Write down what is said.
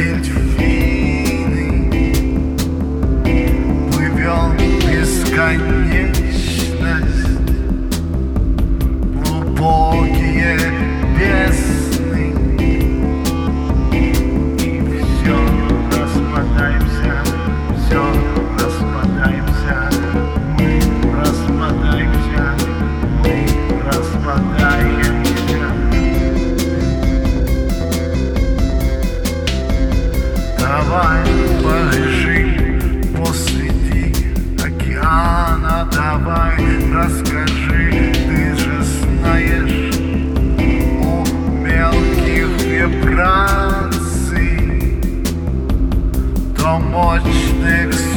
did you. watch next